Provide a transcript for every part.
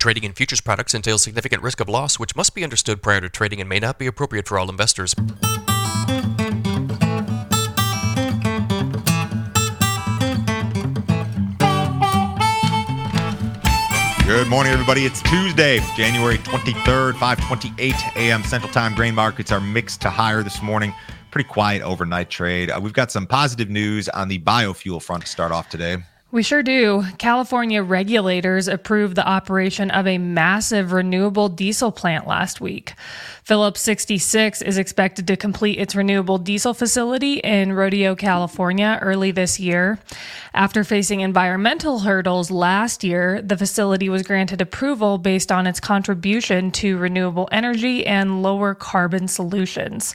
Trading in futures products entails significant risk of loss, which must be understood prior to trading and may not be appropriate for all investors. Good morning, everybody. It's Tuesday, January 23rd, 5:28 a.m. Central Time. Grain markets are mixed to higher this morning. Pretty quiet overnight trade. Uh, we've got some positive news on the biofuel front to start off today. We sure do. California regulators approved the operation of a massive renewable diesel plant last week. Phillips 66 is expected to complete its renewable diesel facility in Rodeo, California early this year. After facing environmental hurdles last year, the facility was granted approval based on its contribution to renewable energy and lower carbon solutions.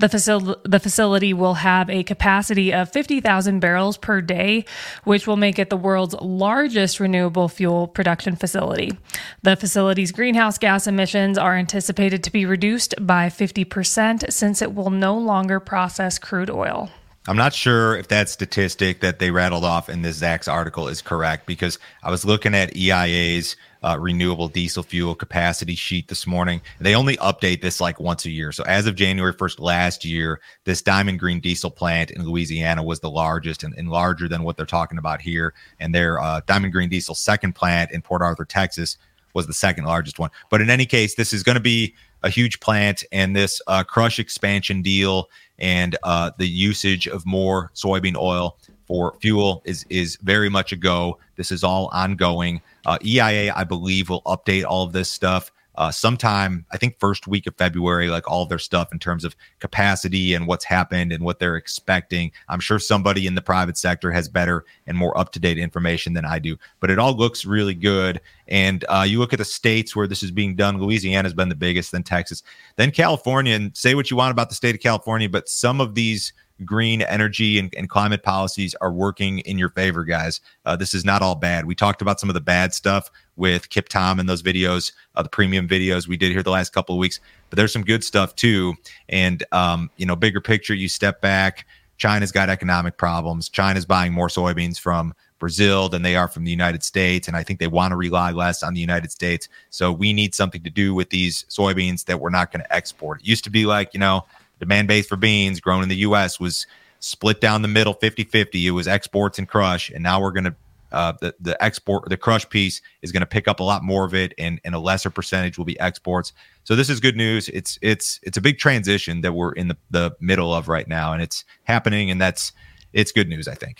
The, facil- the facility will have a capacity of 50,000 barrels per day, which will make it the world's largest renewable fuel production facility. The facility's greenhouse gas emissions are anticipated to be reduced reduced by 50% since it will no longer process crude oil. I'm not sure if that statistic that they rattled off in this Zacks article is correct because I was looking at EIA's uh, renewable diesel fuel capacity sheet this morning. They only update this like once a year. So as of January 1st last year, this Diamond Green diesel plant in Louisiana was the largest and, and larger than what they're talking about here. And their uh, Diamond Green diesel second plant in Port Arthur, Texas was the second largest one. But in any case, this is going to be a huge plant and this uh, crush expansion deal and uh, the usage of more soybean oil for fuel is is very much a go. This is all ongoing. Uh, EIA, I believe, will update all of this stuff uh, sometime, I think, first week of February, like all their stuff in terms of capacity and what's happened and what they're expecting. I'm sure somebody in the private sector has better and more up to date information than I do, but it all looks really good. And uh, you look at the states where this is being done, Louisiana has been the biggest, then Texas, then California. And say what you want about the state of California, but some of these green energy and, and, climate policies are working in your favor, guys. Uh, this is not all bad. We talked about some of the bad stuff with Kip Tom and those videos, uh, the premium videos we did here the last couple of weeks, but there's some good stuff too. And, um, you know, bigger picture, you step back. China's got economic problems. China's buying more soybeans from Brazil than they are from the United States. And I think they want to rely less on the United States. So we need something to do with these soybeans that we're not going to export. It used to be like, you know, demand base for beans grown in the U.S. was split down the middle 50 50. It was exports and crush. And now we're going to, uh, the, the export, the crush piece is going to pick up a lot more of it and, and a lesser percentage will be exports. So this is good news. It's, it's, it's a big transition that we're in the, the middle of right now and it's happening. And that's, it's good news, I think.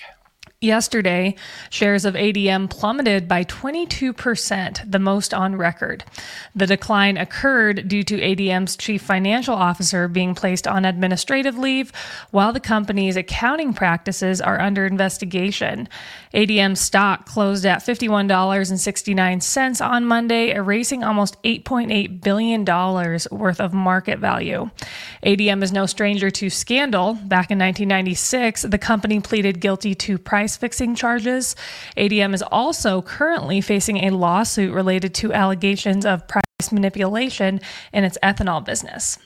Yesterday, shares of ADM plummeted by 22%, the most on record. The decline occurred due to ADM's chief financial officer being placed on administrative leave, while the company's accounting practices are under investigation. ADM stock closed at $51.69 on Monday, erasing almost $8.8 billion worth of market value. ADM is no stranger to scandal. Back in 1996, the company pleaded guilty to price price fixing charges. ADM is also currently facing a lawsuit related to allegations of price manipulation in its ethanol business.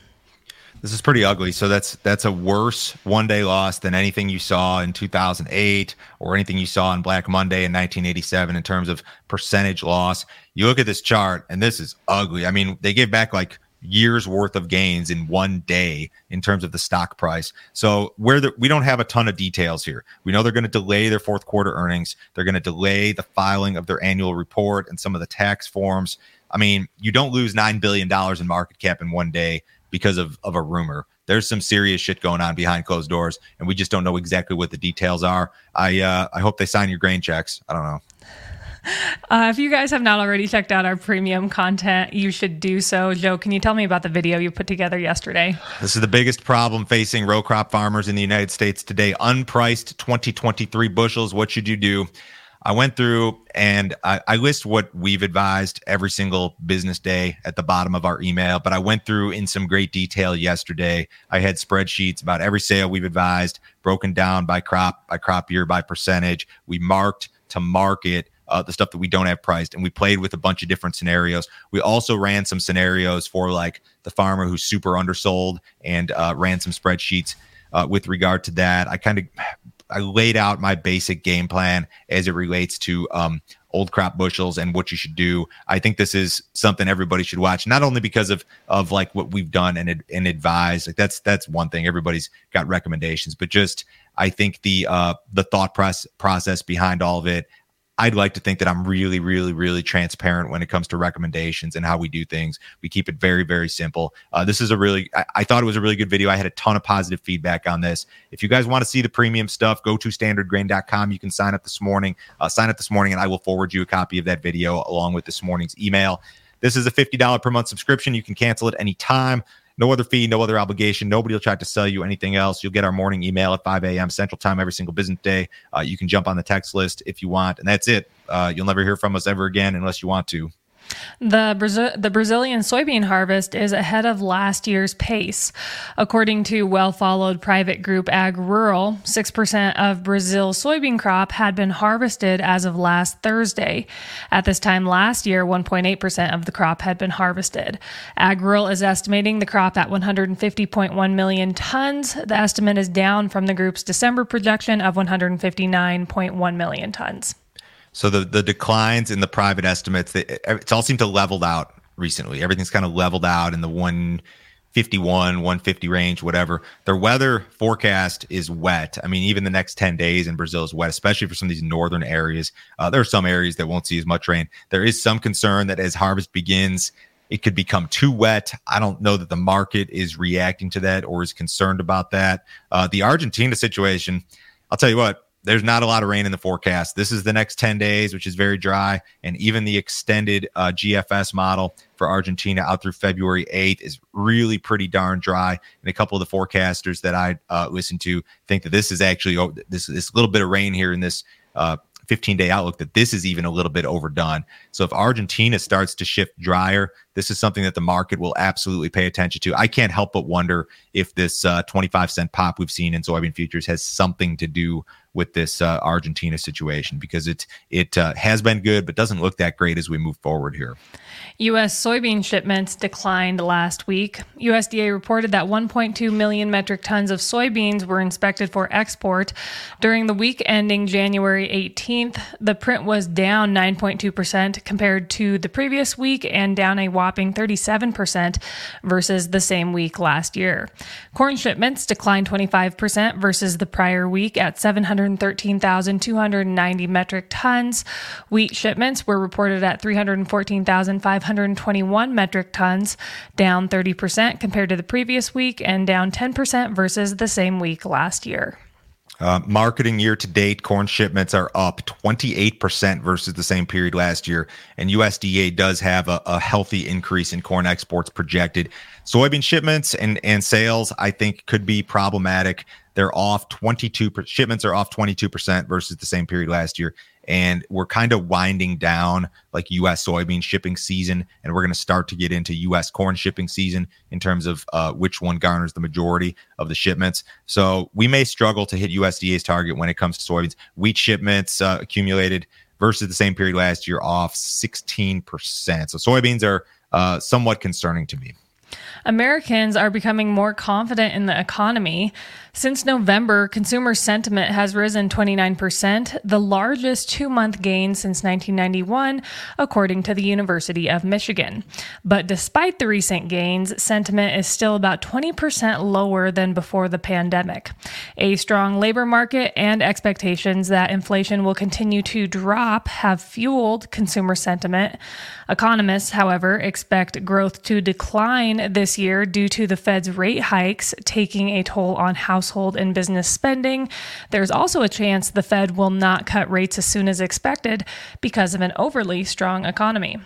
This is pretty ugly. So that's that's a worse one day loss than anything you saw in 2008 or anything you saw on Black Monday in 1987 in terms of percentage loss. You look at this chart and this is ugly. I mean, they gave back like years worth of gains in one day in terms of the stock price. So where the, we don't have a ton of details here. We know they're going to delay their fourth quarter earnings. They're going to delay the filing of their annual report and some of the tax forms. I mean, you don't lose $9 billion in market cap in one day because of, of a rumor. There's some serious shit going on behind closed doors, and we just don't know exactly what the details are. I uh, I hope they sign your grain checks. I don't know. Uh, if you guys have not already checked out our premium content, you should do so. Joe, can you tell me about the video you put together yesterday? This is the biggest problem facing row crop farmers in the United States today. Unpriced 2023 bushels. What should you do? I went through and I, I, list what we've advised every single business day at the bottom of our email, but I went through in some great detail yesterday. I had spreadsheets about every sale we've advised, broken down by crop, by crop year, by percentage. We marked to market uh, the stuff that we don't have priced. And we played with a bunch of different scenarios. We also ran some scenarios for like the farmer who's super undersold and uh, ran some spreadsheets uh, with regard to that. I kind of I laid out my basic game plan as it relates to um, old crop bushels and what you should do. I think this is something everybody should watch, not only because of of like what we've done and and advised. Like that's that's one thing. Everybody's got recommendations, but just I think the uh the thought process process behind all of it. I'd like to think that I'm really, really, really transparent when it comes to recommendations and how we do things. We keep it very, very simple. Uh, this is a really, I, I, thought it was a really good video. I had a ton of positive feedback on this. If you guys want to see the premium stuff, go to standardgrain.com. You can sign up this morning. Uh, sign up this morning, and I will forward you a copy of that video along with this morning's email. This is a $50 per month subscription. You can cancel it anytime. No other fee, no other obligation. Nobody will try to sell you anything else. You'll get our morning email at 5 a.m. Central Time every single business day. Uh, you can jump on the text list if you want, and that's it. Uh, you'll never hear from us ever again unless you want to. The, the Brazilian soybean harvest is ahead of last year's pace. According to well followed private group AgRural, 6% of Brazil's soybean crop had been harvested as of last Thursday. At this time last year, 1.8% of the crop had been harvested. AgRural is estimating the crop at 150.1 million tons. The estimate is down from the group's December projection of 159.1 million tons. So the the declines in the private estimates, it's all seemed to leveled out recently. Everything's kind of leveled out in the 151, 150 range, whatever. Their weather forecast is wet. I mean, even the next 10 days in Brazil is wet, especially for some of these northern areas. Uh, there are some areas that won't see as much rain. There is some concern that as harvest begins, it could become too wet. I don't know that the market is reacting to that or is concerned about that. Uh, the Argentina situation, I'll tell you what, there's not a lot of rain in the forecast. This is the next 10 days, which is very dry. And even the extended uh, GFS model for Argentina out through February 8th is really pretty darn dry. And a couple of the forecasters that I uh, listen to think that this is actually oh, this this little bit of rain here in this uh, 15 day outlook that this is even a little bit overdone. So if Argentina starts to shift drier, this is something that the market will absolutely pay attention to. I can't help but wonder if this uh, 25 cent pop we've seen in soybean futures has something to do with this uh, Argentina situation because it it uh, has been good, but doesn't look that great as we move forward here. U.S. soybean shipments declined last week. USDA reported that 1.2 million metric tons of soybeans were inspected for export. During the week ending January 18th, the print was down 9.2% compared to the previous week and down a whopping 37% versus the same week last year. Corn shipments declined 25% versus the prior week at 713,290 metric tons. Wheat shipments were reported at 314,521 metric tons, down 30% compared to the previous week and down 10% versus the same week last year. Uh, marketing year to date, corn shipments are up 28% versus the same period last year. And USDA does have a, a, healthy increase in corn exports projected. Soybean shipments and, and sales, I think, could be problematic. They're off 22, shipments are off 22% versus the same period last year and we're kind of winding down like US soybean shipping season, and we're going to start to get into US corn shipping season in terms of uh, which one garners the majority of the shipments. So we may struggle to hit USDA's target when it comes to soybeans. Wheat shipments uh, accumulated versus the same period last year off 16%. So soybeans are uh, somewhat concerning to me. Americans are becoming more confident in the economy. Since November, consumer sentiment has risen 29%, the largest two month gain since 1991, according to the University of Michigan. But despite the recent gains, sentiment is still about 20% lower than before the pandemic. A strong labor market and expectations that inflation will continue to drop have fueled consumer sentiment. Economists, however, expect growth to decline this year due to the Fed's rate hikes taking a toll on household and business spending. There's also a chance the Fed will not cut rates as soon as expected because of an overly strong economy.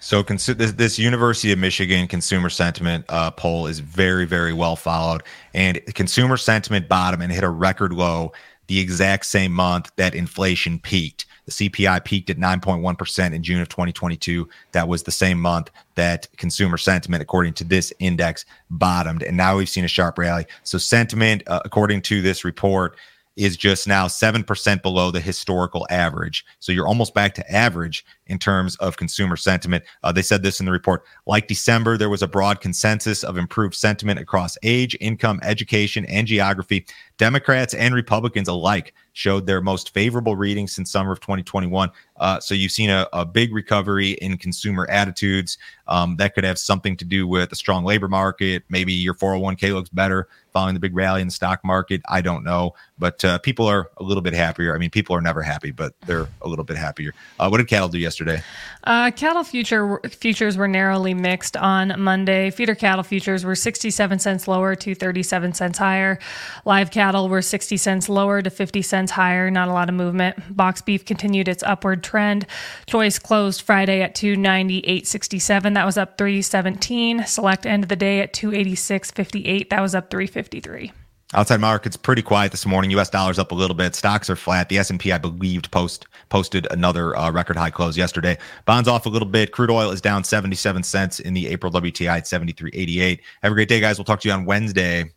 So cons- this, this, University of Michigan consumer sentiment uh, poll is very, very well followed, and consumer sentiment bottom and hit a record low the exact same month that inflation peaked. The CPI peaked at 9.1% in June of 2022. That was the same month that consumer sentiment, according to this index, bottomed. And now we've seen a sharp rally. So, sentiment, uh, according to this report, is just now 7% below the historical average. So you're almost back to average in terms of consumer sentiment. Uh, they said this in the report. Like December, there was a broad consensus of improved sentiment across age, income, education, and geography. Democrats and Republicans alike showed their most favorable reading since summer of 2021. Uh, so you've seen a, a, big recovery in consumer attitudes. Um, that could have something to do with a strong labor market. Maybe your 401k looks better following the big rally in the stock market. I don't know, but uh, people are a little bit happier. I mean, people are never happy, but they're a little bit happier. Uh, what did cattle do yesterday? Uh, cattle future futures were narrowly mixed on Monday. Feeder cattle futures were 67 cents lower to 37 cents higher. Live cattle were 60 cents lower to 50 higher. Not a lot of movement. Box beef continued its upward trend. Choice closed Friday at 298.67. That was up 317. Select end of the day at 286.58. That was up 353. Outside markets pretty quiet this morning. U.S. dollars up a little bit. Stocks are flat. The S&P, I believed, post posted another uh, record high close yesterday. Bonds off a little bit. Crude oil is down 77 cents in the April WTI at 73.88. Have a great day, guys. We'll talk to you on Wednesday.